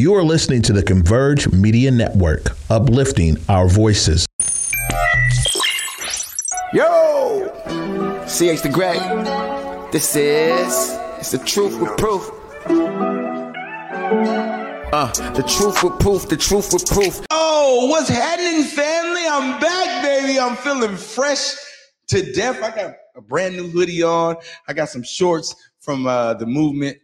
You are listening to the Converge Media Network, uplifting our voices. Yo! CH the Great. This is. It's the truth with proof. Uh, the truth with proof, the truth with proof. Oh, what's happening, family? I'm back, baby. I'm feeling fresh to death. I got a brand new hoodie on. I got some shorts from uh, the movement.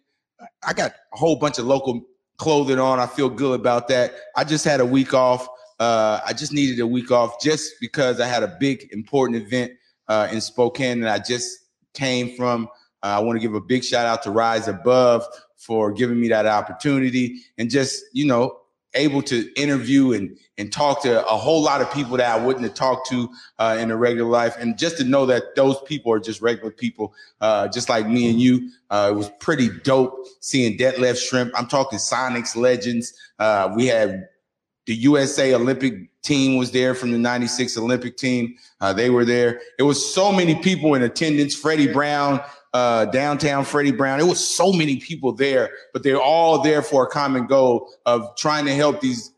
I got a whole bunch of local clothing on. I feel good about that. I just had a week off. Uh, I just needed a week off just because I had a big important event uh, in Spokane that I just came from. Uh, I want to give a big shout out to Rise Above for giving me that opportunity and just, you know, able to interview and and talk to a whole lot of people that I wouldn't have talked to uh, in a regular life, and just to know that those people are just regular people, uh, just like me and you. Uh, it was pretty dope seeing Detlef Schrempf. I'm talking Sonics legends. Uh, we had the USA Olympic team was there from the 96 Olympic team. Uh, they were there. It was so many people in attendance. Freddie Brown, uh, downtown Freddie Brown. It was so many people there, but they're all there for a common goal of trying to help these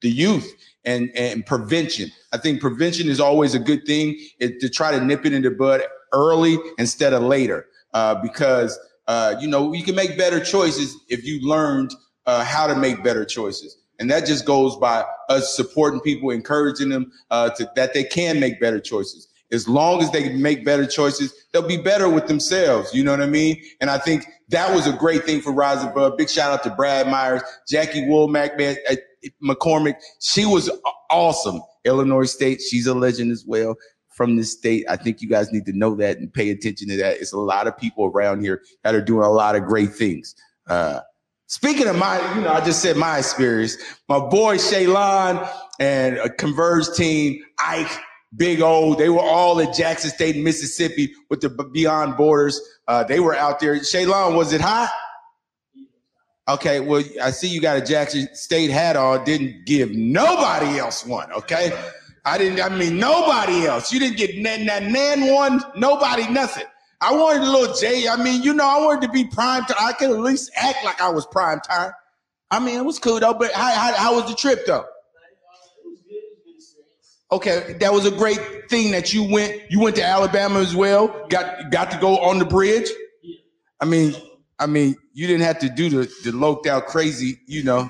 the youth and and prevention. I think prevention is always a good thing it, to try to nip it in the bud early instead of later, uh, because uh, you know you can make better choices if you learned uh, how to make better choices. And that just goes by us supporting people, encouraging them uh, to, that they can make better choices as long as they make better choices, they'll be better with themselves. You know what I mean? And I think that was a great thing for Rise Above. Big shout out to Brad Myers, Jackie Womack, man, uh, McCormick. She was awesome. Illinois State, she's a legend as well from this state. I think you guys need to know that and pay attention to that. It's a lot of people around here that are doing a lot of great things. Uh, speaking of my, you know, I just said my experience. My boy Shaylon and a Converge team, Ike, Big O. They were all at Jackson State, Mississippi, with the Beyond Borders. Uh, they were out there. Shaylon, was it hot? Okay, well, I see you got a Jackson State hat on. Didn't give nobody else one. Okay, I didn't. I mean, nobody else. You didn't get nan nan nan one. Nobody nothing. I wanted a little J. I mean, you know, I wanted to be prime time. I could at least act like I was prime time. I mean, it was cool though. But how, how, how was the trip though? Okay, that was a great thing that you went. You went to Alabama as well. Got got to go on the bridge. I mean, I mean, you didn't have to do the the loped out crazy, you know.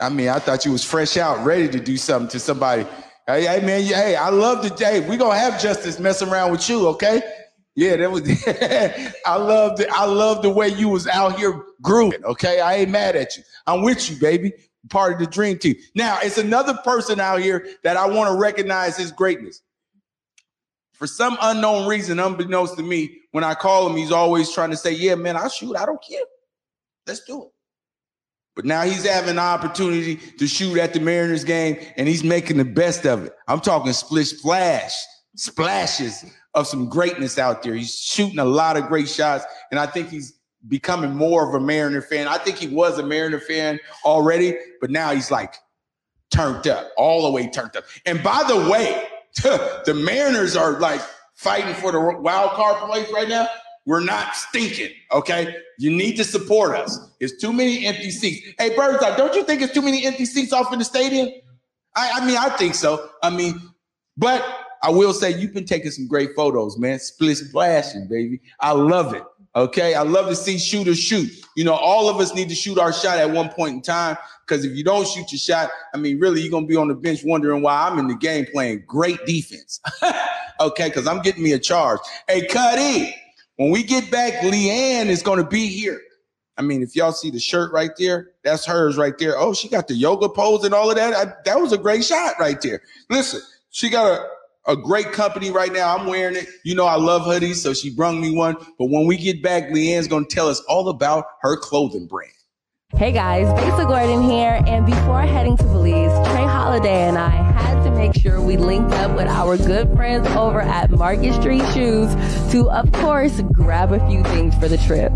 I mean, I thought you was fresh out, ready to do something to somebody. Hey, hey man, hey, I love the day. We gonna have justice messing around with you, okay? Yeah, that was. I love the I love the way you was out here grooving. Okay, I ain't mad at you. I'm with you, baby part of the dream team. Now, it's another person out here that I want to recognize his greatness. For some unknown reason, unbeknownst to me, when I call him, he's always trying to say, Yeah, man, I'll shoot. I don't care. Let's do it. But now he's having an opportunity to shoot at the Mariners game, and he's making the best of it. I'm talking splish splash, splashes of some greatness out there. He's shooting a lot of great shots, and I think he's becoming more of a Mariner fan. I think he was a Mariner fan already, but now he's like turned up, all the way turned up. And by the way, the Mariners are like fighting for the wild card place right now. We're not stinking, okay? You need to support us. It's too many empty seats. Hey, Birdseye, don't you think it's too many empty seats off in the stadium? I, I mean, I think so. I mean, but I will say you've been taking some great photos, man. Split splashing, baby. I love it. Okay, I love to see shooters shoot. You know, all of us need to shoot our shot at one point in time because if you don't shoot your shot, I mean, really, you're gonna be on the bench wondering why I'm in the game playing great defense. okay, because I'm getting me a charge. Hey, Cuddy, when we get back, Leanne is gonna be here. I mean, if y'all see the shirt right there, that's hers right there. Oh, she got the yoga pose and all of that. I, that was a great shot right there. Listen, she got a a great company right now. I'm wearing it. You know, I love hoodies, so she brung me one. But when we get back, Leanne's to tell us all about her clothing brand. Hey guys, Besa Gordon here, and before heading to Belize, Trey Holiday and I had to make sure we linked up with our good friends over at Market Street Shoes to, of course, grab a few things for the trip.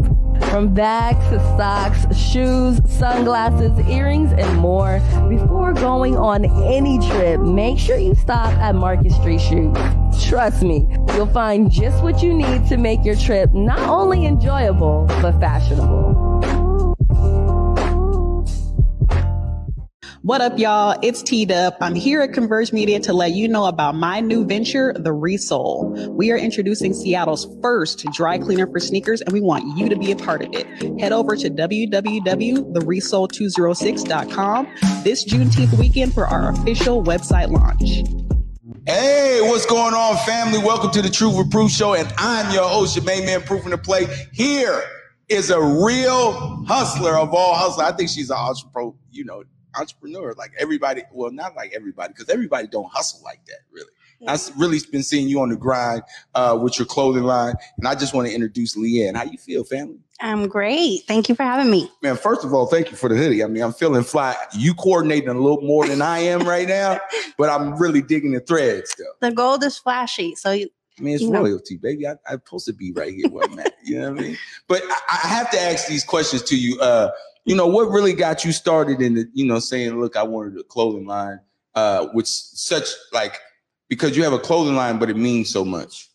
From bags to socks, shoes, sunglasses, earrings, and more. Before going on any trip, make sure you stop at Market Street Shoes. Trust me, you'll find just what you need to make your trip not only enjoyable, but fashionable. What up, y'all? It's T Dub. I'm here at Converge Media to let you know about my new venture, The Resole. We are introducing Seattle's first dry cleaner for sneakers, and we want you to be a part of it. Head over to www.theresole206.com this Juneteenth weekend for our official website launch. Hey, what's going on, family? Welcome to the Truth with Proof Show, and I'm your host, your main man, Proof in the Play. Here is a real hustler of all hustlers. I think she's an entrepreneur, you know, entrepreneur. Like everybody, well, not like everybody, because everybody don't hustle like that, really. I've really been seeing you on the grind uh, with your clothing line, and I just want to introduce Leanne. How you feel, family? I'm great. Thank you for having me. Man, first of all, thank you for the hoodie. I mean, I'm feeling fly. You coordinating a little more than I am right now, but I'm really digging the threads still. The gold is flashy, so you, I mean, it's You know. royalty, baby. I, I'm supposed to be right here where I'm at. You know what I mean? But I, I have to ask these questions to you. Uh, you know, what really got you started in the, you know, saying, look, I wanted a clothing line, uh, with such like, because you have a clothing line, but it means so much.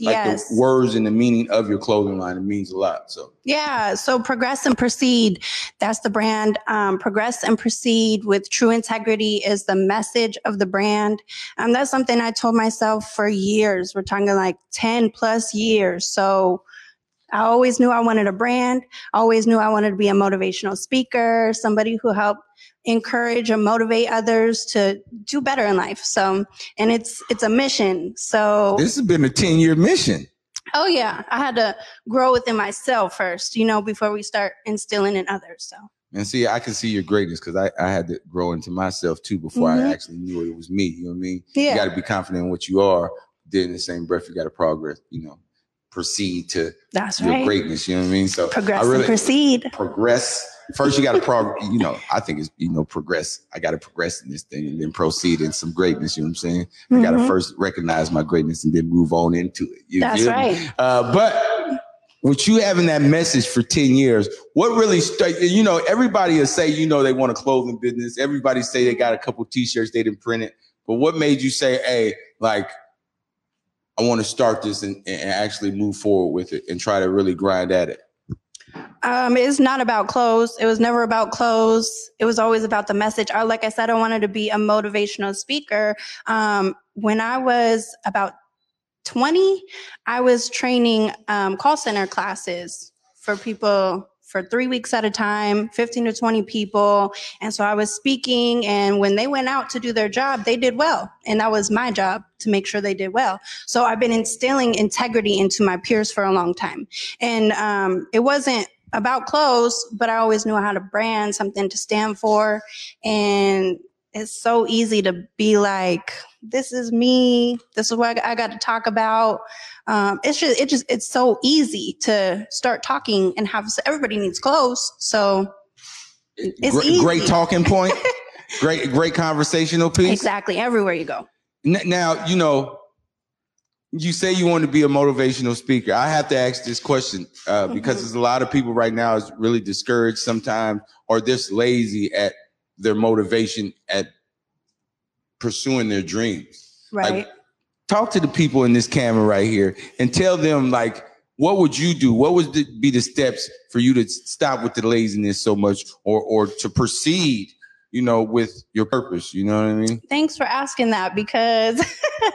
Like yes. the words and the meaning of your clothing line, it means a lot. So Yeah, so progress and proceed. That's the brand. Um, progress and proceed with true integrity is the message of the brand. Um, that's something I told myself for years. We're talking like 10 plus years. So I always knew I wanted a brand. I always knew I wanted to be a motivational speaker, somebody who helped encourage and motivate others to do better in life. So, and it's, it's a mission. So this has been a 10 year mission. Oh yeah, I had to grow within myself first, you know, before we start instilling in others. So And see, I can see your greatness because I, I had to grow into myself too before Mhm. I actually knew it was me. You know what I mean? yeah, You got to be confident in what you are. Then in the same breath, you got to progress. You know, proceed to that's your right. greatness. You know what I mean? So Progress I really and proceed. progress. First, you got to prog. You know, I think it's you know progress. I got to progress in this thing and then proceed in some greatness. You know what I'm saying? I got to first recognize my greatness and then move on into it. You That's right. Uh, but with you having that message for 10 years, what really, st- you know, everybody will say, you know, they want a clothing business. Everybody say they got a couple t-shirts they didn't print it. But what made you say, hey, like, I want to start this and, and actually move forward with it and try to really grind at it? Um, it's not about clothes. It was never about clothes. It was always about the message. I, like I said, I wanted to be a motivational speaker. Um, when I was about 20, I was training um, call center classes for people for three weeks at a time, 15 to 20 people. And so I was speaking, and when they went out to do their job, they did well. And that was my job to make sure they did well. So I've been instilling integrity into my peers for a long time. And um, it wasn't about clothes, but I always knew how to brand something to stand for. And it's so easy to be like, this is me. This is what I got to talk about. Um, it's just, it just, it's so easy to start talking and have, everybody needs clothes. So it's great, great talking point. great, great conversational piece. Exactly. Everywhere you go. Now, you know, you say you want to be a motivational speaker. I have to ask this question uh, because Mhm. there's a lot of people right now is really discouraged sometimes or just lazy at their motivation at pursuing their dreams. Right. Like, talk to the people in this camera right here and tell them like what would you do what would the, be the steps for you to stop with the laziness so much or or to proceed you know with your purpose you know what i mean Thanks for asking that because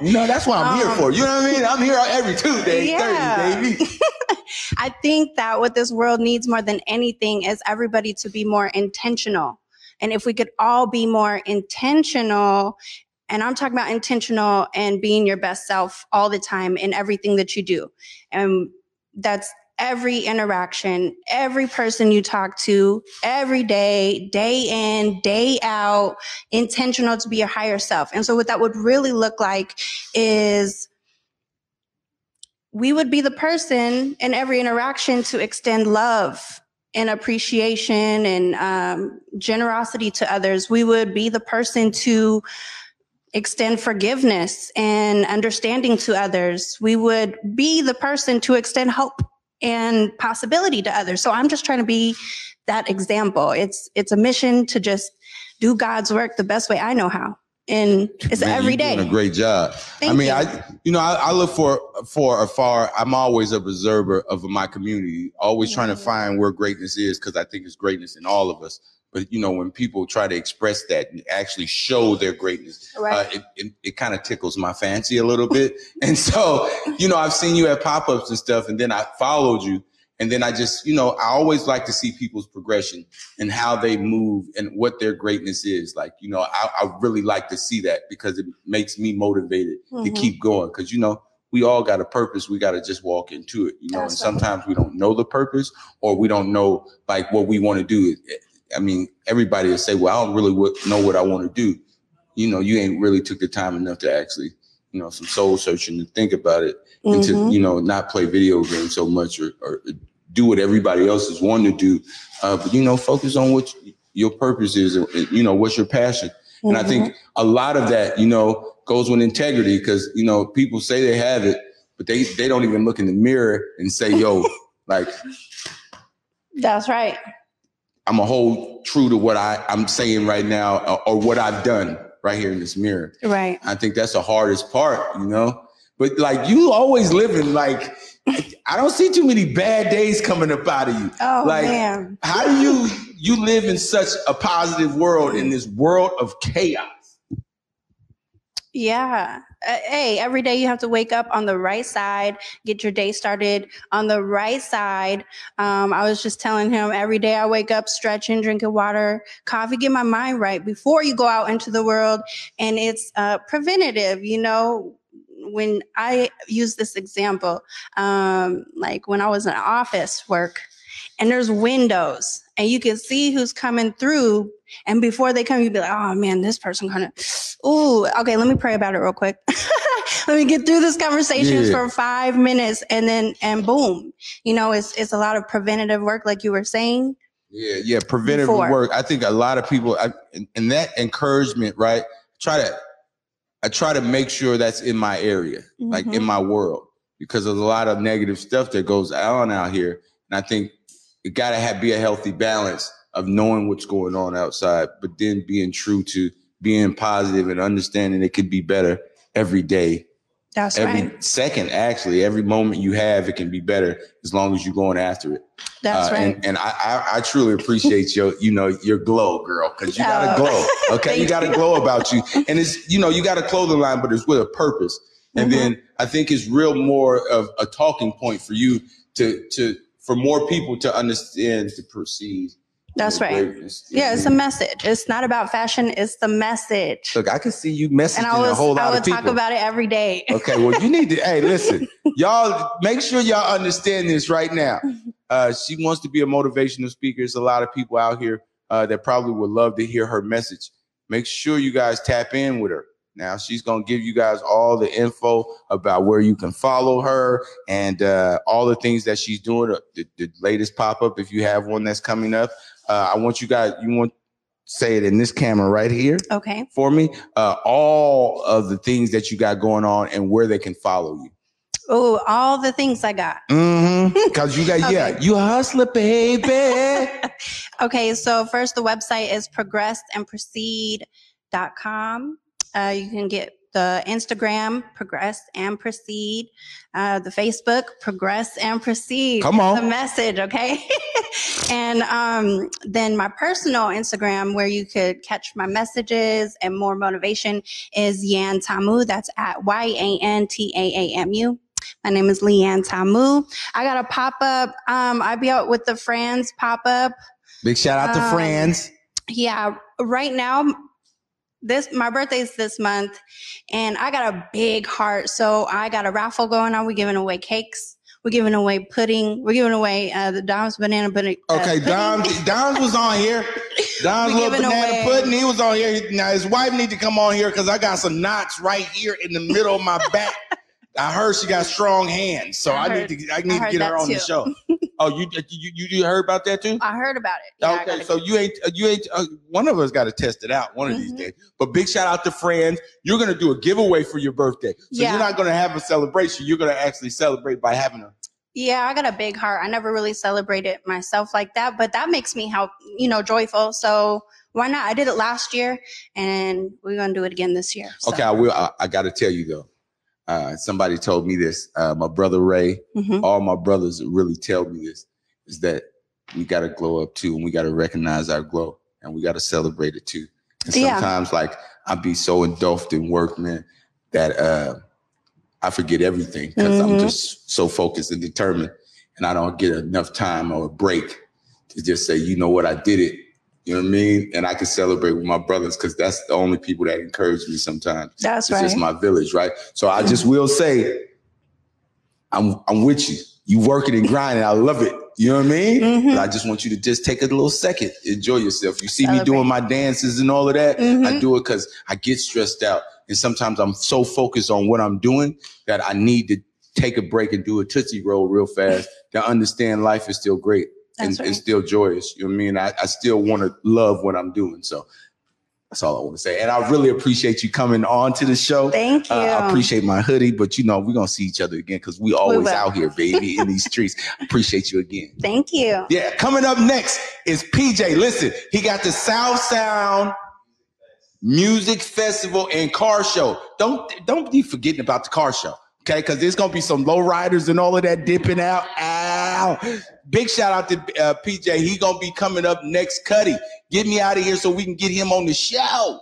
you know that's what i'm here Um, for you know what i mean i'm here every tuesday Yeah. thursday baby I think that what this world needs more than anything is everybody to be more intentional. And if we could all be more intentional, and I'm talking about intentional and being your best self all the time in everything that you do. And that's every interaction, every person you talk to, every day, day in, day out, intentional to be your higher self. And so what that would really look like is we would be the person in every interaction to extend love and appreciation and um, generosity to others. We would be the person to extend forgiveness and understanding to others. We would be the person to extend hope and possibility to others. So I'm just trying to be that example. It's it's a mission to just do God's work the best way I know how. And it's Man, every you're day. doing a great job Thank I mean, you. I you know, I, I look for for afar. I'm always a observer of my community, always trying to Mhm. find where greatness is because I think it's greatness in all of us. but you know when people try to express that and actually show their greatness Right. uh, it, it, it kind of tickles my fancy a little bit and so you know i've seen you at pop-ups and stuff and then i followed you and then i just you know i always like to see people's progression and how they move and what their greatness is. Like you know i, I really like to see that because it makes me motivated to Mhm. keep going. Because you know we all got a purpose. We got to just walk into it you know and That's right. sometimes we don't know the purpose or we don't know like what we want to do i mean everybody will say well i don't really know what i want to do. You know you ain't really took the time enough to actually you know some soul searching to think about it and to Mhm. you know not play video games so much or, or do what everybody else is wanting to do uh, but you know focus on what your purpose is and, you know what's your passion and I think a lot of that, you know, goes with integrity because, you know, people say they have it, but they, they don't even look in the mirror and say, yo, like, That's right. I'm a hold true to what I, I'm saying right now or, or what I've done right here in this mirror. Right. I think that's the hardest part, you know? But like, you always living like, I don't see too many bad days coming up out of you. Oh Like, man. How do you, you live in such a positive world in this world of chaos? Yeah. Uh, hey, every day you have to wake up on the right side, get your day started on the right side. Um, I was just telling him every day I wake up, stretching, drinking water, coffee, get my mind right before you go out into the world. And it's uh, preventative, you know. When I use this example, um, like when I was in office work, and there's windows, and you can see who's coming through, and before they come, you'd be like, "Oh man, this person kind of." Ooh, okay, let me pray about it real quick. let me get through this conversation Yeah. for five minutes and then and boom. You know, it's it's a lot of preventative work, like you were saying. Yeah, yeah, preventative Before. work. I think a lot of people, I, and, that encouragement, right? Try to, I try to make sure that's in my area, like in Mhm. my world, because there's a lot of negative stuff that goes on out here, and I think it got to have be a healthy balance of knowing what's going on outside, but then being true to being positive and understanding it could be better every day That's right. every right. second actually every moment you have it can be better as long as you're going after it That's Uh, right. and, and I, I i truly appreciate your you know your glow girl because you got a Oh. glow okay you got a glow about you and it's you know you got a clothing line but it's with a purpose and Mhm. then i think it's real more of a talking point for you to to for more people to understand to perceive That's right. greatness. Yeah, it's a message. It's not about fashion. It's the message. look i can see you messaging And I a was whole lot I would talk about it every day. Okay, well, you need to. hey, listen, y'all. Make sure y'all understand this right now. Uh, she wants to be a motivational speaker. There's a lot of people out here uh, that probably would love to hear her message. Make sure you guys tap in with her. Now she's gonna give you guys all the info about where you can follow her and uh, all the things that she's doing. uh, The, the latest pop up, if you have one that's coming up. Uh, I want you guys. You want say it in this camera right here Okay. for me uh, all of the things that you got going on and where they can follow you. Oh, all the things I got. Mm-hmm. Because you got, yeah, you a hustler, baby. okay, so first the website is progressandproceed.com. Uh, you can get the Instagram, Progress and Proceed, uh, the Facebook, Progress and Proceed. Come on. The message, okay? and um, then my personal Instagram, where you could catch my messages and more motivation, is Yan Tamu. That's at Y A N T A A M U. My name is Leanne Tamu. I got a pop up. Um, I be out with the friends pop up. Big shout out to Um, friends. Yeah, right now, this my birthday's this month, and I got a big heart. So I got a raffle going on. We're giving away cakes. We're giving away pudding. We're giving away uh, the Dom's banana pudding. uh, Okay, pudding. Dom, Dom's was on here. Dom's We little banana away- pudding. He was on here. Now his wife need to come on here because I got some knots right here in the middle of my back. I heard she got strong hands, so I, I need to I need to get her on the show. oh, you you you heard about that too? I heard about it. Yeah, okay, so you ain't uh, you ain't uh, one of us got to test it out one of these Mhm. days. But big shout out to friends. You're gonna do a giveaway for your birthday, so Yeah. you're not gonna have a celebration. You're gonna actually celebrate by having a. Yeah, I got a big heart. I never really celebrated myself like that, but that makes me how you know joyful. So why not? I did it last year, and we're gonna do it again this year. So. Okay, I will. I, I got to tell you though. Uh, somebody told me this. Uh, my brother Ray. Mhm. All my brothers really tell me this is that we got to glow up too, and we got to recognize our glow. and we got to celebrate it too. And Yeah. sometimes, like I be so engulfed in work, man, that uh, I forget everything because I'm Mhm. just so focused and determined, and I don't get enough time or a break to just say, you know what, I did it. You know what I mean? And I can celebrate with my brothers because that's the only people that encourage me sometimes. That's It's just my village, right? So I just will say, I'm I'm with you. You working and grinding. I love it. You know what I mean? Mhm. But I just want you to just take a little second, enjoy yourself. You see me doing my dances and all of that. I Mhm. do it because I get stressed out, and sometimes I'm so focused on what I'm doing that I need to take a break and do a tootsie roll real fast to understand life is still great and right. it's still joyous. You know what I mean? I, I still want to love what I'm doing. So that's all I want to say. And I really appreciate you coming on to the show. Thank you. Uh, I appreciate my hoodie, but you know, we're gonna see each other again because we always will. out here, baby, in these streets. Appreciate you again. Thank you. Yeah, coming up next is PJ. Listen, he got the South Sound Music Festival and Car Show. Don't don't be forgetting about the car show. Okay, because there's gonna be some low riders and all of that dipping out. Ow! Big shout out to uh, PJ. He gonna be coming up next. Cuddy, get me out of here so we can get him on the show.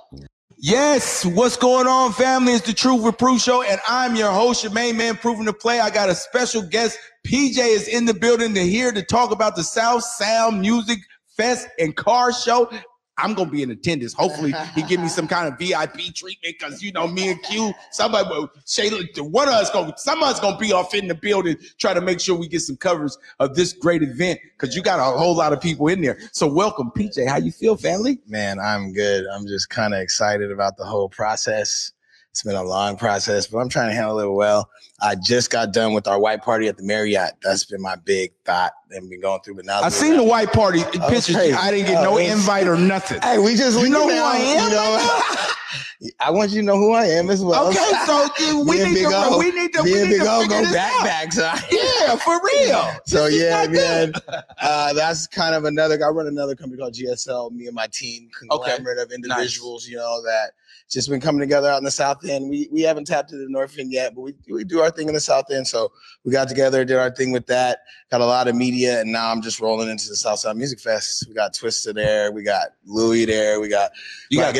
Yes, what's going on, family? It's the Truth with Proof Show, and I'm your host, your main man, Proving to Play. I got a special guest. PJ is in the building to here to talk about the South Sound Music Fest and Car Show. I'm gonna be in attendance. Hopefully, he give me some kind of VIP treatment because you know me and Q. Somebody, Shayla, one of us gonna, some of us gonna be off in the building, try to make sure we get some coverage of this great event because you got a whole lot of people in there. So, welcome, PJ. How you feel, family? Man, I'm good. I'm just kind of excited about the whole process. It's been a long process, but I'm trying to handle it well. I just got done with our white party at the Marriott. That's been my big thought and been going through. But now I've seen the white party pictures. Okay. I didn't get no Oh, it's- invite or nothing. Hey, we just You we know who I am You know, I want you to know who I am as well. Okay, so dude, we need to O- we need to we need to figure go back. So Yeah, for real. So This yeah, man, uh, that's kind of another. I run another company called GSL. Me and my team, conglomerate of individuals, you know, that just been coming together out in the South End. We we haven't tapped into the North End yet, but we we do our thing in the South End. So we got together, did our thing with that. Got a lot of media, and now I'm just rolling into the South Side Music Fest. We got Twista there, we got Louis there, we got You got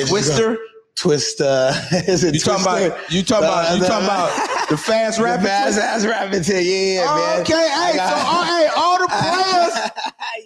Like, Twister. Twista. Uh, is it You talking about you talking about you uh, The- talking about the fast The fast ass rapping to yeah, yeah, man. Okay, hey, I so all, hey, all the players,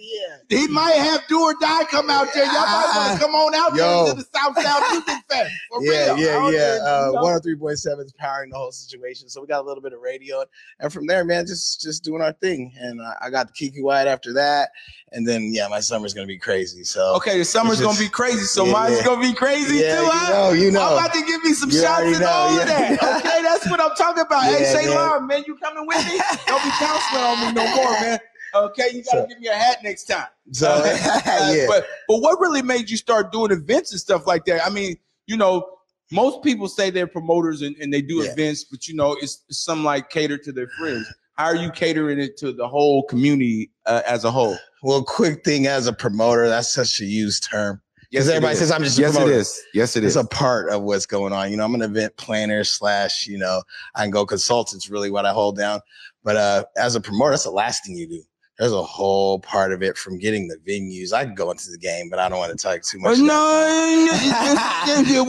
yeah. he might have do or die come out there. Y'all might want to ah, come on out Yo. there to the South Sound Music Fest. For yeah, real. yeah, yeah. Uh, one hundred three point seven is powering the whole situation. So we got a little bit of radio, and from there, man, just just doing our thing. And I, I got the Kiki White after that, and then yeah, my summer's gonna be crazy. So Okay, the summer's It's gonna be crazy, so Yeah, mine's yeah. gonna be crazy yeah, too, huh? Know, you know. I'm about to give me some You shots and know, all of yeah. that. Okay, that's what I'm talking about. hey, Yeah, Shay man. Man, you coming with me? Don't be counseling on me no more, man. Okay, you gotta So- give me a hat next time. so Uh, yeah. But but what really made you start doing events and stuff like that? I mean, you know, most people say they're promoters and, and they do Yeah. events, but you know, it's, it's some like cater to their friends. How are you catering it to the whole community uh, as a whole? well, quick thing as a promoter, that's such a used term. It everybody says I'm just yes, it promoter. is. Yes, it it's is. a part of what's going on. You know, I'm an event planner slash, you know, I can go consultant's really what I hold down. But uh as a promoter, that's the last thing you do. There's a whole part of it from getting the venues. I can go into the game, but I don't want to talk too much. no,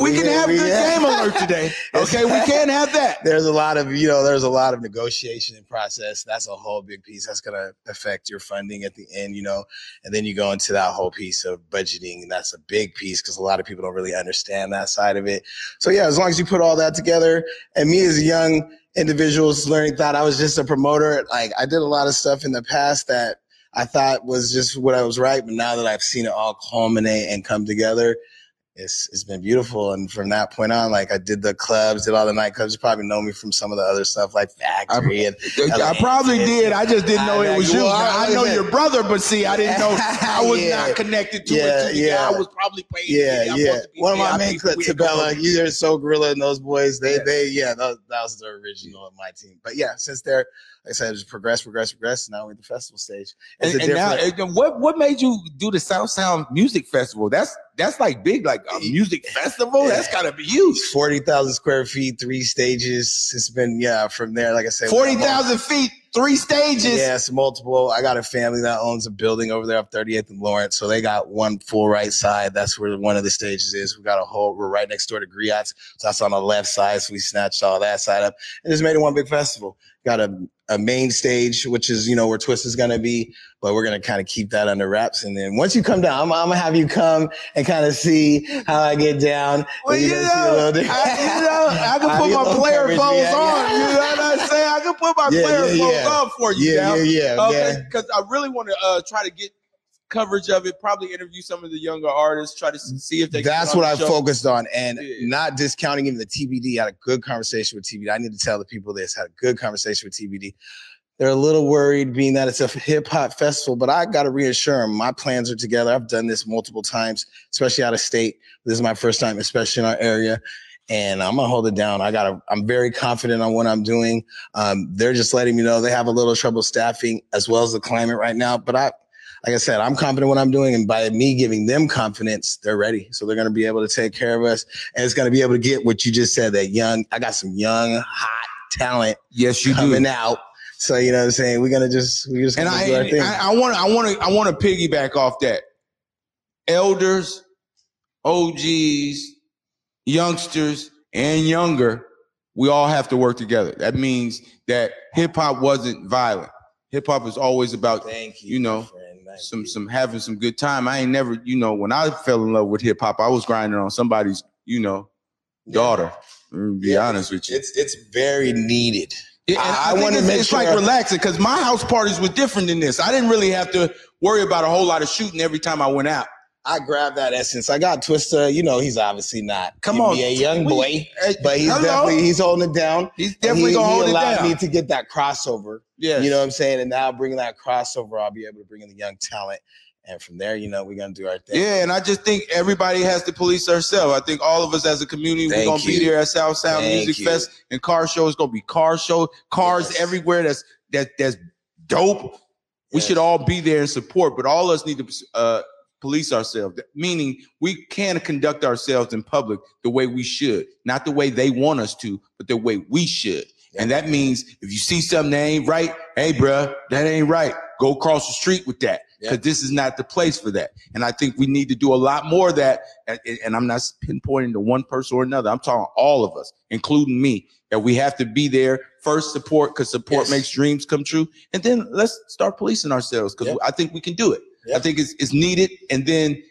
we can have we- good game alert today. Okay, we can't have that. There's a lot of, you know, there's a lot of negotiation and process. That's a whole big piece. That's gonna affect your funding at the end, you know. And then you go into that whole piece of budgeting, and that's a big piece because a lot of people don't really understand that side of it. So yeah, as long as you put all that together, and me as a young individuals learning thought I was just a promoter. Like I did a lot of stuff in the past that I thought was just what I was right, but now that I've seen it all culminate and come together, it's it's been beautiful. And from that point on, like I did the clubs, did all the nightclubs. You probably know me from some of the other stuff like Factory and I probably did. I just didn't know I it was you. Now, I know your brother, but see, I didn't know I was Yeah. not connected to Yeah, it. yeah. I was probably paying. Yeah, yeah. to be One of my main clips, ain't Tabella, you are so gorilla and those boys. They, Yeah. they, yeah, that, that was the original of my team. But yeah, since they're, like I said, just progress, progress, progress. Now we're at the festival stage. It's And, and now, what what made you do the South Sound Music Festival? That's that's like big, like a music festival. That's gotta be huge. Forty thousand square feet, three stages. It's been yeah. From there, like I said, Forty thousand feet. three stages. Yes, multiple. I got a family that owns a building over there up 38th and Lawrence. So they got one full right side. That's where one of the stages is. We got a whole, we're right next door to Griot's. So that's on the left side. So we snatched all that side up and just made it one big festival. Got a, a main stage, which is, you know, where Twist is going to be, but we're going to kind of keep that under wraps. And then once you come down, I'm, I'm going to have you come and kind of see how I get down. Well, you you're know, gonna see a little I, you know, I can put my player phones yeah, on. yeah. You know what I'm saying? I can put my Yeah, player yeah, phones on for you Yeah, now. yeah, yeah, Okay, yeah. because I really want to uh, try to get coverage of it. Probably interview some of the younger artists. Try to see if they. can That's what I show. focused on, and Yeah. not discounting even the TPD. I had a good conversation with TPD. I need to tell the people this. Had a good conversation with TPD. They're a little worried, being that it's a hip hop festival, but I got to reassure them my plans are together. I've done this multiple times, especially out of state. This is my first time, especially in our area. And I'm gonna hold it down. I gotta. I'm very confident on what I'm doing. Um, they're just letting me know they have a little trouble staffing as well as the climate right now. But I, like I said, I'm confident what I'm doing, and by me giving them confidence, they're ready. So they're going to be able to take care of us, and it's going to be able to get what you just said. That young, I got some young, hot talent Yes, you coming do. out. So you know what I'm saying. We're gonna just we just And I, do our thing. I want to, I want to, I want to piggyback off that. Elders, OGs, youngsters, and younger, we all have to work together. That means that hip hop wasn't violent. Hip hop is always about Thank you. you know, some some having some good time. I ain't never, you know, when I fell in love with hip hop, I was grinding on somebody's, you know, daughter. To be Yeah, honest with you. It's it's very needed. I- I, wanna it's, make it's like sure- relaxing because my house parties were different than this. I didn't really have to worry about a whole lot of shooting every time I went out. I grabbed that essence. I got Twista. You know, he's obviously not. Come on, a young boy, Hey, but he's hello? definitely he's holding it down. He's definitely he, gonna he hold it allowed down. me to get that crossover. Yeah, You know what I'm saying? And now bringing that crossover, I'll be able to bring in the young talent. And from there, you know, we're gonna do our thing. Yeah, and I just think everybody has to police ourselves. I think all of us as a community, we're gonna be there at South Sound Thank Music you. Fest and car show. It's gonna be car show, cars Yes. everywhere. That's that that's dope. We should all be there and support, but all of us need to uh, police ourselves. Meaning, we can conduct ourselves in public the way we should, not the way they want us to, but the way we should. And that means if you see something that ain't right, hey, bruh, that ain't right. Go across the street with that because Yeah. this is not the place for that. And I think we need to do a lot more of that. And, and I'm not pinpointing to one person or another. I'm talking all of us, including me, that we have to be there first support because support Yes. makes dreams come true. And then let's start policing ourselves because Yeah. I think we can do it. Yeah. I think it's, it's needed. And then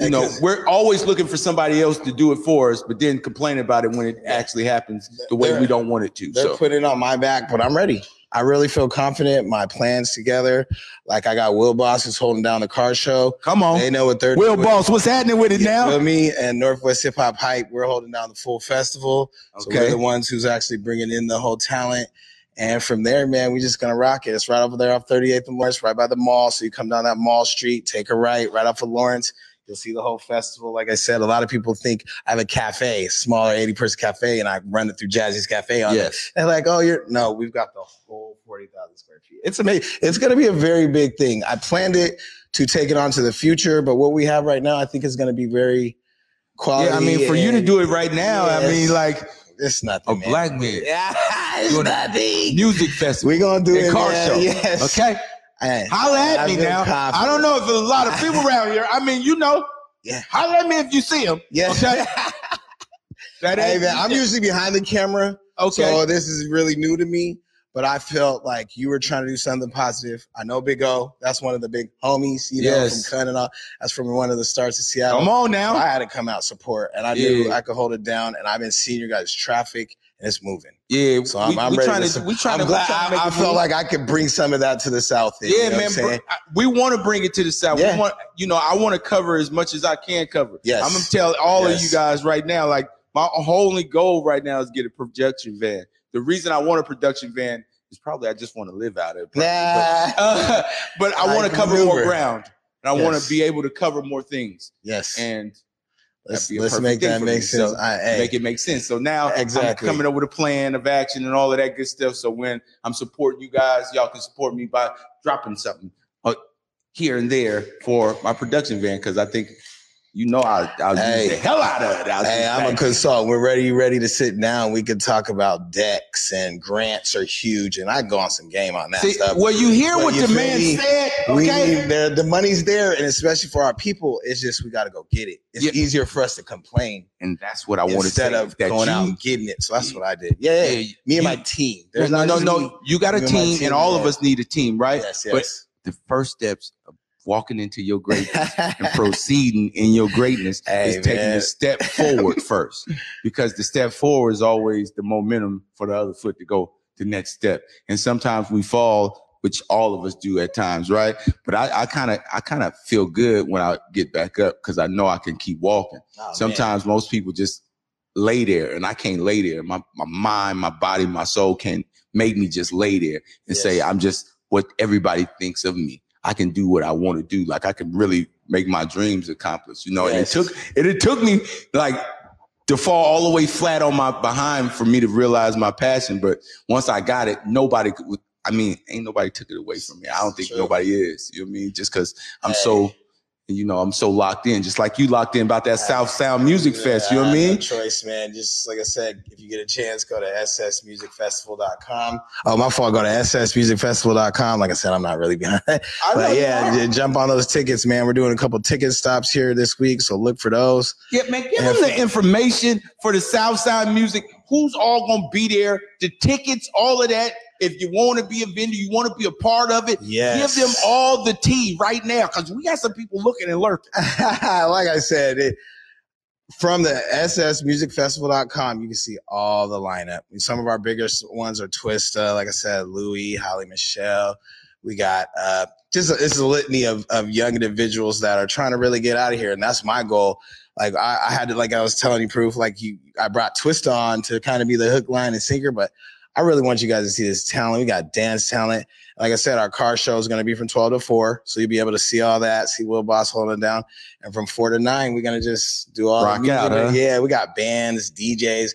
you know, we're always looking for somebody else to do it for us, but then complain about it when it actually happens the way we don't want it to. They're So putting it on my back, but I'm ready. I really feel confident. My plans together. Like I got Will Boss who's holding down the car show. come on. They know what they're doing. Will doing. Boss, what's happening with it now? me and Northwest Hip Hop Hype. We're holding down the full festival. So we're Okay. the ones who's actually bringing in the whole talent. And from there, man, we're just gonna rock it. It's right over there off 38th and Lawrence, right by the mall. So you come down that mall street, take a right, right off of Lawrence. You'll see the whole festival. Like I said, a lot of people think I have a cafe, smaller 80 person cafe, and I run it through Jazzy's Cafe on it. Yes. They're like, oh, you're no, we've got the whole 40,000 square feet. It's amazing. It's going to be a very big thing. I planned it to take it on to the future, but what we have right now, I think is going to be very quality. Yeah, I mean, for you to do it right now, I mean, like it's nothing. a man. black man Yeah, it's a nothing. music festival. We're going to do it. car man. show. Yes. Okay. Hey, Holla at I me now. confident. I don't know if there's a lot of people around here. I mean, you know. Yeah. Holla at me if you see them. Yeah. Okay. That hey, man, I'm usually behind the camera. okay. So this is really new to me, but I felt like you were trying to do something positive. I know Big O, that's one of the big homies, you know, Yes. from Cun and all. That's from one of the stars of Seattle. Come on So now. I had to come out support, and I knew I could hold it down. And I've been seeing your guys' traffic, and it's moving. Yeah. So I'm, we, I'm we ready trying to. to. We trying I'm to. glad. trying to I, I felt like I could bring some of that to the South. End, Yeah, you know man. What I'm bro. I- we want to bring it to the south. Yeah. We want, you know, I want to cover as much as I can cover. Yes. I'm gonna tell all of you guys right now. Like my only goal right now is get a projection van. The reason I want a production van is probably I just want to live out of it. probably. Nah. But, uh, but I I want to cover more ground, and I want to be able to cover more things. yes. And let's that'd be a let's make that make sense. So, I, hey, make it make sense. So now Exactly. I'm coming up with a plan of action and all of that good stuff. So when I'm supporting you guys, y'all can support me by dropping something uh, here and there for my production van because I think you know I, I'll Hey. use the hell out of it. I'll hey, I'm a consultant. We're ready, ready to sit down. We could talk about decks and grants are huge, and I go on some game on that See, stuff. well, you hear But what you the man me? said, okay? need the, the money's there, and especially for our people, it's just we got to go get it. It's Yeah. easier for us to complain and that's what I want to instead say. of that going out you- and getting it. So that's what I did. Yeah, yeah. Yeah, me and my team. There's no, no, no. me. You got a You and team, team, and all of us need a team, right? Yes, But yes. the first steps of walking into your greatness and proceeding in your greatness Hey, is taking a step forward first, because the step forward is always the momentum for the other foot to go the next step. And sometimes we fall, which all of us do at times, right? But I kind of, I kind of feel good when I get back up because I know I can keep walking. Oh, man. Sometimes most people just lay there and I can't lay there. My my mind, my body, my soul can make me just lay there and say, I'm just what everybody thinks of me. I can do what I want to do. Like I can really make my dreams accomplished, you know. Yes. And it took it, it took me like to fall all the way flat on my behind for me to realize my passion. But once I got it, nobody could I mean, ain't nobody took it away from me. I don't think True. nobody is. You know what I mean? Just because I'm Hey. so you know, I'm so locked in, just like you locked in about that South Sound Music Fest. You know what I mean? No choice, man. Just like I said, if you get a chance, go to ssmusicfestival.com. Oh, my fault. Go to ssmusicfestival.com. Like I said, I'm not really behind. I know But yeah, jump on those tickets, man. We're doing a couple ticket stops here this week, so look for those. Yeah, man, give them the information for the South Sound Music. Who's all gonna be there? The tickets, all of that. If you want to be a vendor, you want to be a part of it. Yes. Give them all the tea right now, because we got some people looking and lurking. like I said, it, from the ssmusicfestival.com, you can see all the lineup. Some of our biggest ones are Twista, like I said, Louis, Holly Michelle. We got uh, just a, it's a litany of, of young individuals that are trying to really get out of here, and that's my goal. Like I, I had to, like I was telling you, proof. Like you, I brought Twista on to kind of be the hook, line, and sinker, but I really want you guys to see this talent. We got dance talent. Like I said, our car show is going to be from 12 to 4. So you'll be able to see all that, see Will Boss holding down. And from 4 to 9, we're going to just do all Rock the music. out, huh? Yeah, we got bands, DJs.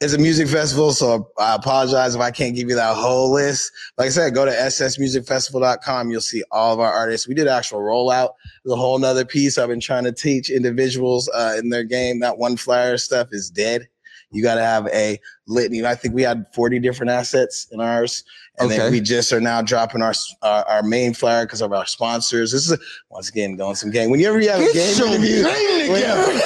It's a music festival, so I apologize if I can't give you that whole list. Like I said, go to ssmusicfestival.com. You'll see all of our artists. We did actual rollout. There's a whole nother piece I've been trying to teach individuals uh, in their game. That one flyer stuff is dead. You got to have a litany. I think we had 40 different assets in ours. And Okay. then we just are now dropping our our, our main flyer because of our sponsors. This is a, once again going some game. Whenever you have a Get game your interview, game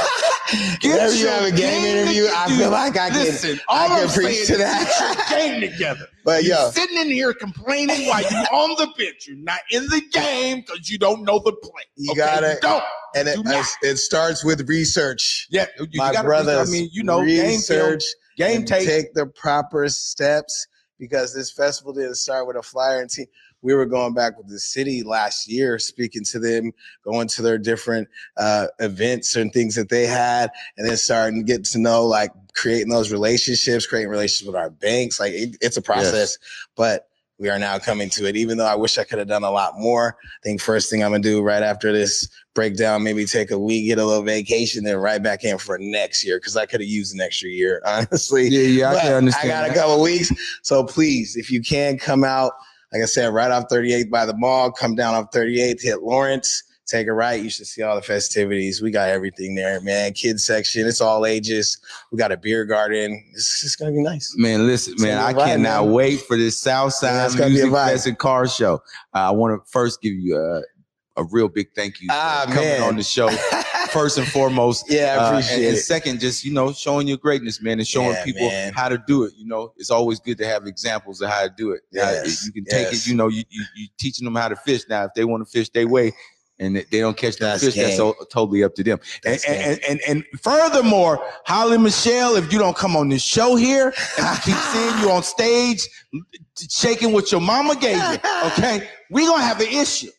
whenever, you have a game game interview, I feel like I can Listen, I all can I'm preach to that. get your game together. But You're yo, sitting in here complaining while you're on the bench. You're not in the game because you don't know the play. You okay? gotta- You don't. and it, do it starts with research. Yeah, you, you My gotta brothers, I mean, you know, game film, research, game and tape. take the proper steps because this festival didn't start with a flyer and team. We were going back with the city last year, speaking to them, going to their different uh, events and things that they had, and then starting to get to know, like creating those relationships, creating relationships with our banks. Like it, it's a process, but we are now coming to it. Even though I wish I could have done a lot more, I think first thing I'm gonna do right after this breakdown, maybe take a week, get a little vacation, then right back in for next year because I could have used an extra year, honestly. Yeah, yeah, I can understand. I got a couple weeks, so please, if you can come out, like I said, right off 38th by the mall, come down off 38th, hit Lawrence. Take a right. You should see all the festivities. We got everything there, man. Kids section. It's all ages. We got a beer garden. It's just gonna be nice. Man, listen, It's man, I cannot man. wait for this Yeah, Southside it's gonna be a Music. Fest and Car Show. Uh, I want to first give you a, a real big thank you Ah, for coming man. on the show. First and foremost, Yeah, I Uh, appreciate and, and second, just you know, showing your greatness, man, and showing Yeah, people man. how to do it. You know, it's always good to have examples of how to do it. Yes, you can take yes. it. You know, you, you you teaching them how to fish. Now, if they want to fish their way, and they don't catch that That's fish, that's game. o- totally up to them. And, That's game. and, and and furthermore, Holly Michelle, if you don't come on this show here, and I keep seeing you on stage shaking what your mama gave you, okay, we're gonna have an issue.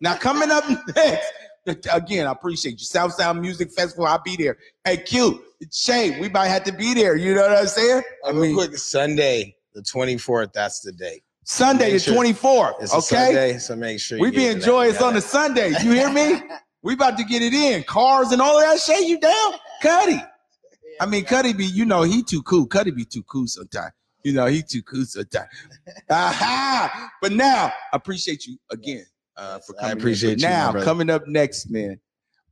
Now coming up next, again, I appreciate you. Southside Music Festival, I'll be there. Hey, Q, Shay, we might have to be there. You know what I'm saying? I real mean, quick, Sunday, the 24th. That's the date. Sunday the Make sure- 24th. It's okay, Sunday, so make sure we be enjoying being to that joyous on the Sunday. You hear me? we about to get it in. Cars and all that. Shay, you down? Cuddy. I mean, Cuddy be, you know, he too cool. Cuddy be too cool sometimes. You know, he too cool sometimes. Aha! But now, I appreciate you again uh, for I coming. in. appreciate you, Now, coming up next, man,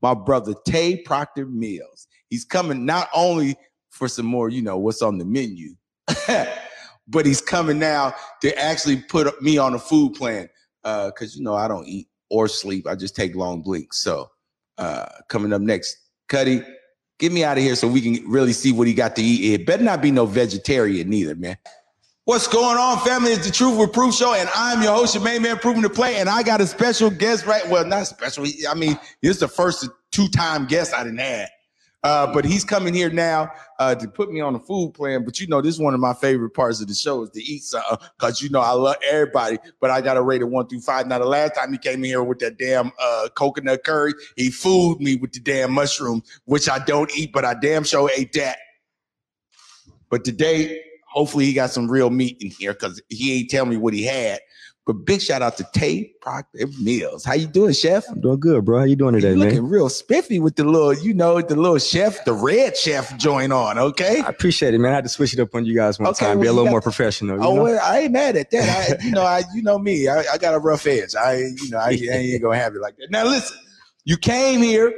my brother Tay Proctor Mills. He's coming not only for some more, you know, what's on the menu, but he's coming now to actually put me on a food plan. Uh, cause you know, I don't eat or sleep. I just take long blinks. So uh coming up next, Cuddy, get me out of here so we can really see what he got to eat. It better not be no vegetarian neither, man. What's going on, family? It's the Truth with Proof Show, and I'm your host, your main man, Proven to Play, and I got a special guest, right? Well, not special. I mean, this is the first two-time guest I didn't had. Uh, but he's coming here now uh, to put me on a food plan. But you know, this is one of my favorite parts of the show is to eat something because you know I love everybody. But I got a rate it one through five. Now, the last time he came in here with that damn uh, coconut curry, he fooled me with the damn mushroom, which I don't eat, but I damn sure ate that. But today, hopefully, he got some real meat in here because he ain't tell me what he had. But big shout out to Tay Proctor Mills. How you doing, Chef? I'm doing good, bro. How you doing today, You man? looking real spiffy with the little, you know, the little chef, the red chef joint on. Okay. I appreciate it, man. I had to switch it up on you guys one Okay, time, well, be a little got- more professional. You Oh, know? well, I ain't mad at that. I, you know, I, you know me. I, I got a rough edge. I, you know, I, I ain't gonna have it like that. Now, listen, you came here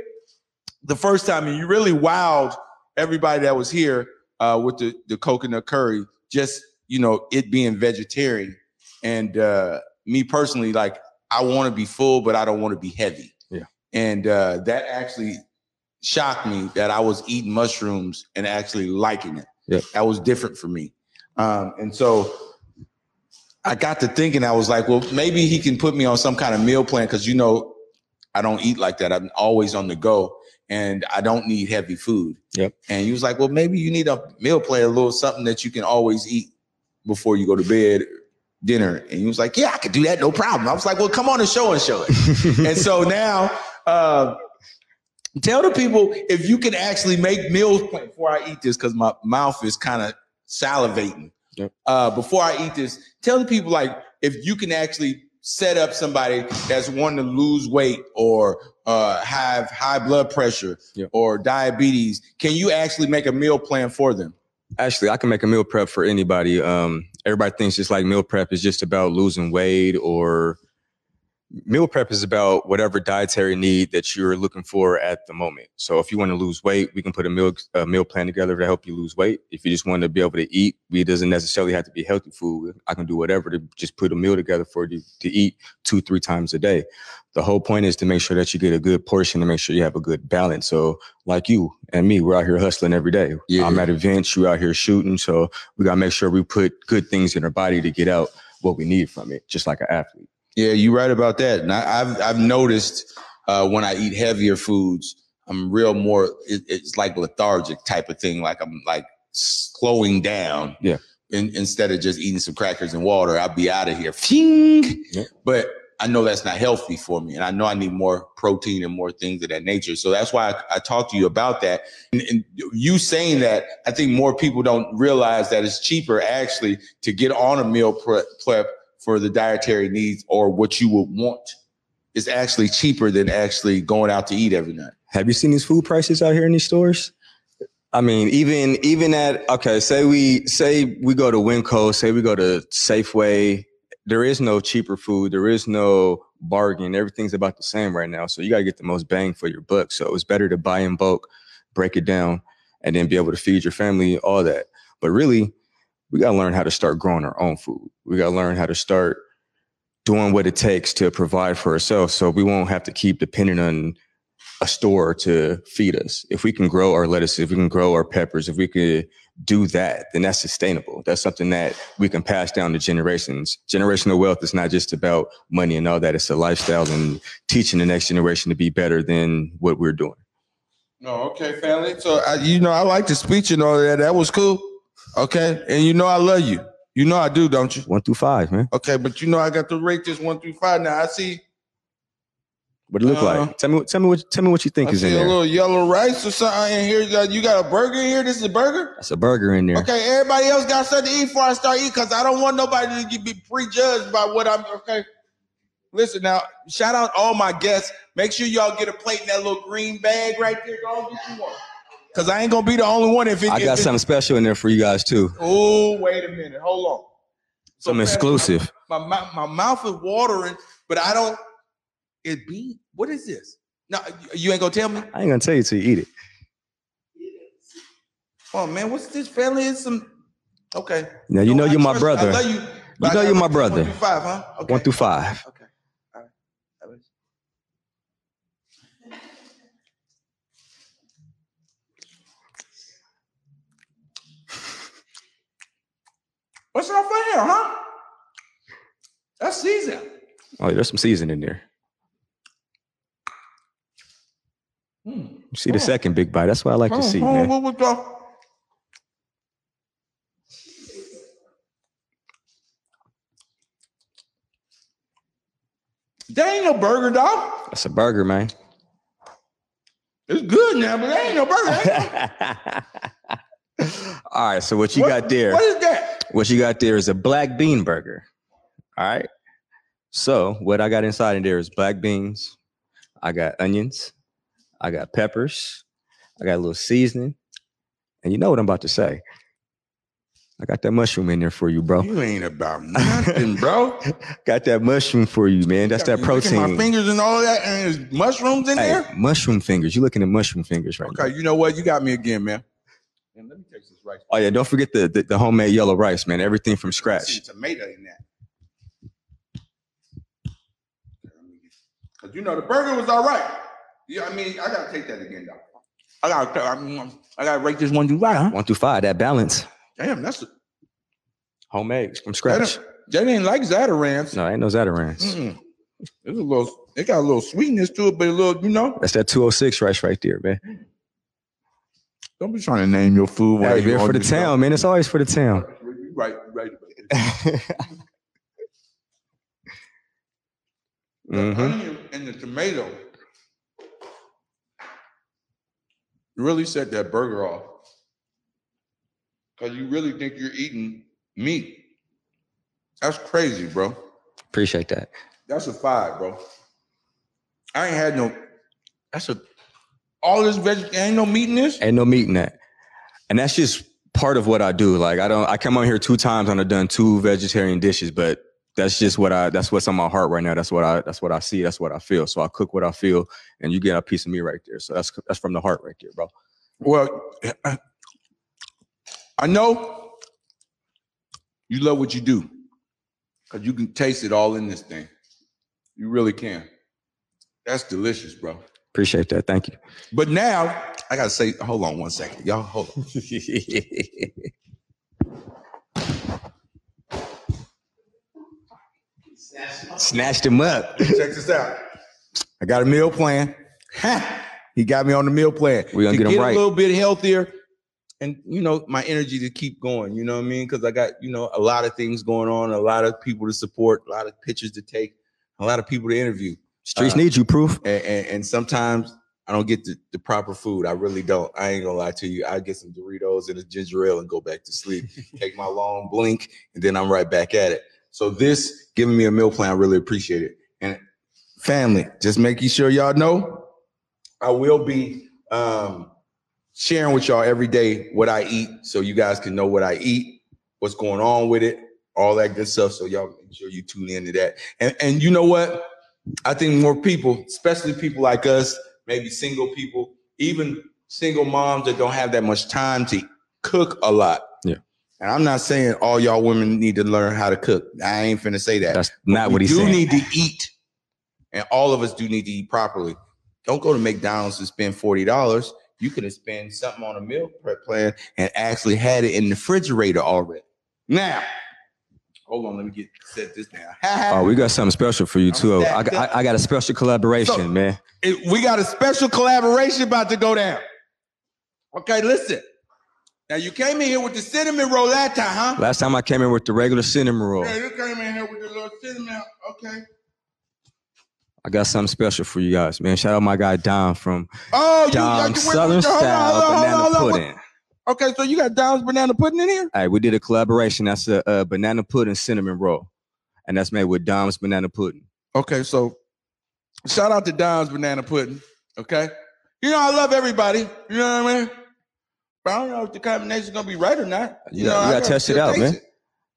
the first time, and you really wowed everybody that was here uh, with the the coconut curry. Just you know, it being vegetarian, and uh, me personally, like I want to be full, but I don't want to be heavy. Yeah. and uh, that actually shocked me that I was eating mushrooms and actually liking it. Yeah. that was different for me. Um, and so I got to thinking, I was like, well, maybe he can put me on some kind of meal plan because you know I don't eat like that. I'm always on the go and I don't need heavy food. Yep. And he was like, well, maybe you need a meal plan, a little something that you can always eat before you go to bed, dinner. And he was like, yeah, I could do that, no problem. I was like, well, come on the show and show it. and so now, uh, tell the people if you can actually make meals before I eat this because my mouth is kind of salivating. Yep. Uh, before I eat this, tell the people like if you can actually set up somebody that's wanting to lose weight or uh, have high blood pressure Yep. or diabetes, can you actually make a meal plan for them? Actually, I can make a meal prep for anybody. Um, everybody thinks just like meal prep is just about losing weight or meal prep is about whatever dietary need that you're looking for at the moment. So if you want to lose weight, we can put a meal a meal plan together to help you lose weight. If you just want to be able to eat, it doesn't necessarily have to be healthy food. I can do whatever to just put a meal together for you to eat two, three times a day. The whole point is to make sure that you get a good portion to make sure you have a good balance. So like you and me, we're out here hustling every day. Yeah. I'm at events, You're out here shooting. So we gotta make sure we put good things in our body to get out what we need from it, just like an athlete. Yeah, you're right about that. And I, I've I've noticed uh, when I eat heavier foods, I'm real more. It, it's like lethargic type of thing. Like I'm like slowing down. Yeah. In, instead of just eating some crackers and water, I'll be out of here. Yeah. But I know that's not healthy for me, and I know I need more protein and more things of that nature. So that's why I, I talked to you about that. And, and you saying that, I think more people don't realize that it's cheaper actually to get on a meal prep, prep for the dietary needs or what you would want. is actually cheaper than actually going out to eat every night. Have you seen these food prices out here in these stores? I mean, even even at okay, say we say we go to WinCo, say we go to Safeway. There is no cheaper food. There is no bargain. Everything's about the same right now. So you got to get the most bang for your buck. So it's better to buy in bulk, break it down, and then be able to feed your family all that. But really, we got to learn how to start growing our own food. We got to learn how to start doing what it takes to provide for ourselves so we won't have to keep depending on a store to feed us. If we can grow our lettuce, if we can grow our peppers, if we could do that, then that's sustainable. That's something that we can pass down to generations. Generational wealth is not just about money and all that. It's a lifestyle and teaching the next generation to be better than what we're doing. No, okay, family. So I, you know, I like the speech and all that. That was cool. Okay, and you know, I love you. You know, I do, don't you? One through five, man. Okay, but you know, I got to rate this one through five. Now I see, What it look Uh, like? Tell me, what- tell me what, tell me what you think I is in see a there. little yellow rice or something in here. You got, you got a burger in here. This is a burger. That's a burger in there. Okay, everybody else got something to eat before I start eating because I don't want nobody to be prejudged by what I'm. Okay, listen now. Shout out all my guests. Make sure y'all get a plate in that little green bag right there. Go get you one. Cause I ain't gonna be the only one if it. I if got it- something special in there for you guys too. Oh, wait a minute. Hold on. So, Some exclusive. My, my, my mouth is watering, but I don't. It be what is this? No, you ain't gonna tell me. I ain't gonna tell you till you eat it. Oh man, what's this family? Is some okay. Now you know I you're my brother. I love you. You know gotta you're my brother. One through five, huh? Okay. One through five. Okay. All right. All right. What's up for here, huh? That's season. Oh, there's some season in there. Hmm. You see the second big bite. That's what I like to see, on, man. what was the- That ain't no burger, dog. That's a burger, man. It's good now, but that ain't no burger. All right, so what you What- got there? What is that? What you got there is a black bean burger. All right. So what I got inside in there is black beans. I got onions. I got peppers. I got a little seasoning. And you know what I'm about to say. I got that mushroom in there for you, bro. You ain't about nothing, bro. Got that mushroom for you, man. That's that You look My fingers and all that, and there's mushrooms in Hey, there. mushroom fingers. You looking at mushroom fingers right now. Okay, you know what? You got me again, man. Man, let me taste this rice. Oh yeah, don't forget the, the the homemade yellow rice, man. Everything from See scratch. tomato in that. Cause you know the burger was all right. Yeah, I mean, I gotta take that again, though. I gotta, I, mean, I gotta rate this one through five, huh? One through five, that balance. Damn, that's a, Homemade from that, scratch. ain't- that ain't like Zatarain's. No, ain't no Zatarain's. Mm-mm. It's a little, it got a little sweetness to it, but a little, you know, That's that 206 rice right there, man. Don't be trying to name your food. Hey, you man, on for the town, man. It's always for the town. Right, right. The hmm onion and the tomato You really set that burger off. Because you really think you're eating meat. That's crazy, bro. Appreciate that. That's a five, bro. I ain't had no. That's a. All this veg. Ain't no meat in this. Ain't no meat in that. And that's just part of what I do. Like I don't I come on here two times and I've done two vegetarian dishes, but that's just what I that's what's on my heart right now. That's what I that's what I see. That's what I feel. So I cook what I feel and you get a piece of me right there. So that's that's from the heart right there, bro. Well, I know you love what you do because you can taste it all in this thing. You really can. That's delicious, bro. Appreciate that. Thank you. But now I gotta say, hold on one second, y'all. Hold on. Snatched him up. Check this out. I got a meal plan. he got me on the meal plan. We're gonna to get him right. a little bit healthier, and you know my energy to keep going. You know what I mean? Because I got you know a lot of things going on, a lot of people to support, a lot of pictures to take, a lot of people to interview. Streets Uh, need you proof. and, and, and sometimes I don't get the, the proper food. I really don't. I ain't gonna lie to you. I get some Doritos and a ginger ale and go back to sleep. Take my long blink, and then I'm right back at it. So this giving me a meal plan, I really appreciate it. And family, just making sure y'all know, I will be um, sharing with y'all every day what I eat, so you guys can know what I eat, what's going on with it, all that good stuff. So y'all make sure you tune into that. And and you know what? I think more people, especially people like us, maybe single people, even single moms that don't have that much time to cook a lot. Yeah. And I'm not saying all y'all women need to learn how to cook. I ain't finna say that. That's not what he's do saying. need to eat, and all of us do need to eat properly. Don't go to McDonald's and spend forty dollars. You could have spent something on a meal prep plan and actually had it in the refrigerator already. Now, hold on, let me get set this down. Oh, we got something special for you too. I, got- I, I got a special collaboration, So- man. It- we got a special collaboration about to go down. Okay, listen. Now you came in here with the cinnamon rollata, huh? Last time I came in with the regular cinnamon roll. Yeah, you came in here with the little cinnamon. Okay. I got something special for you guys, man. Shout out my guy Dom from Oh, you Dom you- Southern hold on, Style hold on, hold on, Banana. Pudding. Okay, so you got Dom's banana pudding in here? All right, we did a collaboration. That's a, a banana pudding cinnamon roll, and that's made with Dom's banana pudding. Okay, so shout out to Dom's banana pudding. Okay. You know, I love everybody. You know what I mean? But I don't know if the combination's gonna be right or not. You know, gotta- you I gotta test it out, man.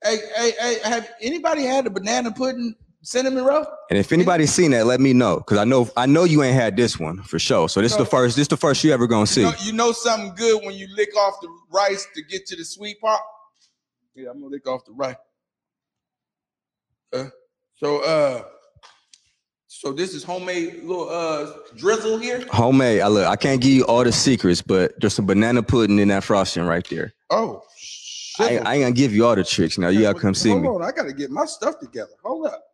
Hey, hey, hey, have anybody had a banana pudding cinnamon roll. And if anybody's seen that, let me know. Cause I know I know you ain't had this one for sure. So this is the first, this the first you ever gonna see. You know, you know something good when you lick off the rice to get to the sweet part. Yeah, I'm gonna lick off the rice. Uh, so uh, so this is homemade little uh drizzle here. Homemade. I look, I can't give you all the secrets, but there's some banana pudding in that frosting right there. Oh, I, I ain't gonna give you all the tricks now. You gotta come see Hold me. on, I gotta get my stuff together. Hold up.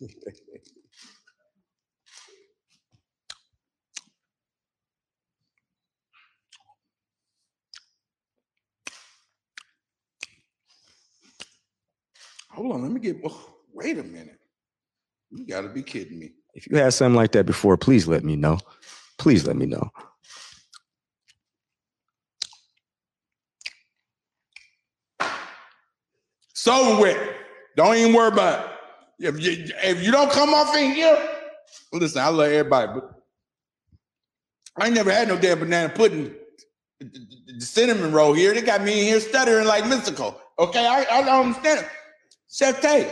Hold on, let me get. Oh, wait a minute. You gotta be kidding me. If you had something like that before, please let me know. Please let me know. It's over with. Don't even worry about it. If you, if you don't come off in here, listen, I love everybody, but I ain't never had no damn banana pudding. The, the- the cinnamon roll here, they got me in here stuttering like Mystikal. Okay, I, I don't understand. it. Chef Tay,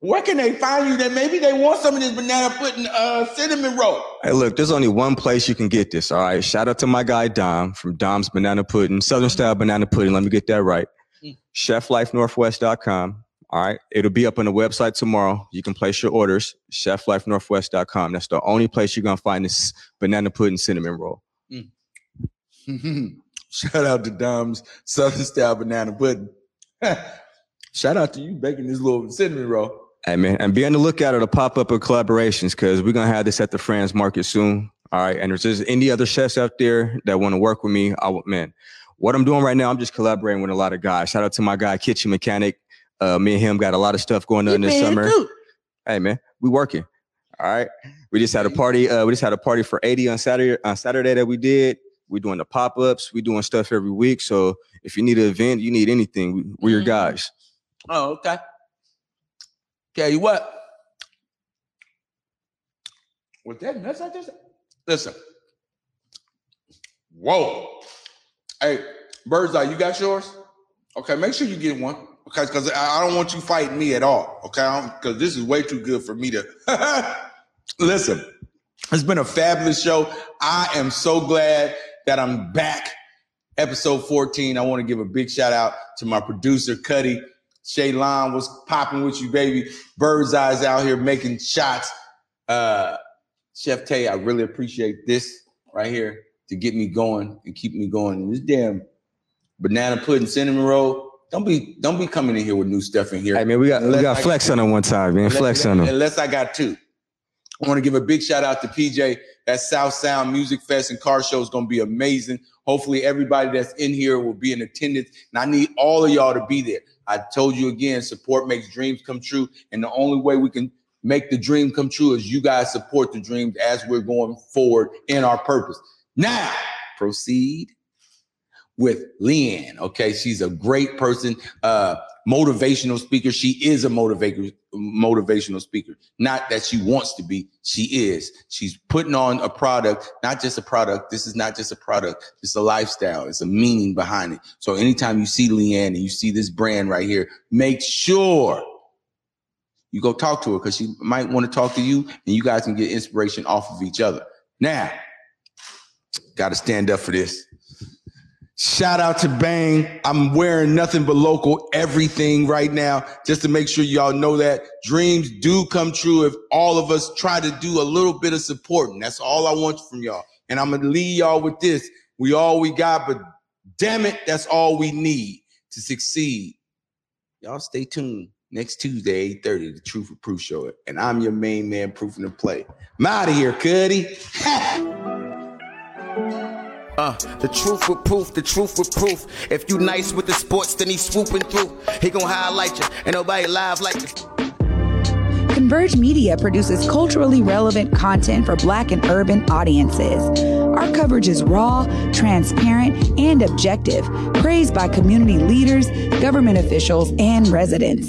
where can they find you that maybe they want some of this banana pudding uh, cinnamon roll? Hey, look, there's only one place you can get this. All right. Shout out to my guy Dom from Dom's Banana Pudding, Southern Style Banana Pudding. Let me get that right. Mm. ChefLifeNorthwest.com. All right. It'll be up on the website tomorrow. You can place your orders. ChefLifeNorthwest.com. That's the only place you're gonna find this banana pudding cinnamon roll. Shout out to Dom's Southern Style Banana Pudding. Shout out to you baking this little cinnamon roll. Hey man, and be on the lookout of the pop-up of collaborations because we're gonna have this at the Friends Market soon. All right, and if there's any other chefs out there that want to work with me, I would man. What I'm doing right now, I'm just collaborating with a lot of guys. Shout out to my guy Kitchen Mechanic. Uh, me and him got a lot of stuff going on this summer. Hey man, we working. All right, we just had a party. Uh, we just had a party for 80 on Saturday. On Saturday that we did. We're doing the pop-ups. we're doing stuff every week. So if you need an event, you need anything, we, we're your guys. Oh, okay. Tell you what. Was that nuts I just listen? Whoa. Hey, Birdseye, you got yours? Okay, make sure you get one. Okay, because I don't want you fighting me at all. Okay, because this is way too good for me to listen. It's been a fabulous show. I am so glad that I'm back. Episode 14. I want to give a big shout out to my producer, Cuddy. Shaylon was popping with you, baby. Bird's eyes out here making shots. Uh, Chef Tay, I really appreciate this right here to get me going and keep me going. And this damn banana pudding cinnamon roll. Don't be don't be coming in here with new stuff in here. Hey man, we got we got I- flex on him one time, man. Unless- Flex on him. Unless I got two. I want to give a big shout out to PJ. That South Sound Music Fest and car show is going to be amazing. Hopefully, everybody that's in here will be in attendance. And I need all of y'all to be there. I told you again, support makes dreams come true. And the only way we can make the dream come true is you guys support the dreams as we're going forward in our purpose. Now, proceed with Leanne. Okay, she's a great person, uh, motivational speaker. She is a motivator, motivational speaker. Not that she wants to be, she is. She's putting on a product, not just a product. This is not just a product. It's a lifestyle. It's a meaning behind it. So anytime you see Leanne and you see this brand right here, make sure you go talk to her because she might want to talk to you, and you guys can get inspiration off of each other. Now, got to stand up for this. Shout out to Bang. I'm wearing nothing but local everything right now, just to make sure y'all know that dreams do come true if all of us try to do a little bit of supporting. That's all I want from y'all. And I'm gonna leave y'all with this. We all we got, but damn it, that's all we need to succeed. Y'all stay tuned. Next Tuesday, 8:30, the Truth or Proof Show. And I'm your main man, Proof in the Play. I'm out of here, Cuddy. Uh, the truth with proof, the truth with proof. If you nice with the sports, then he swooping through. He gon' highlight you, and nobody live like this. Converge Media produces culturally relevant content for black and urban audiences. Our coverage is raw, transparent, and objective, praised by community leaders, government officials, and residents.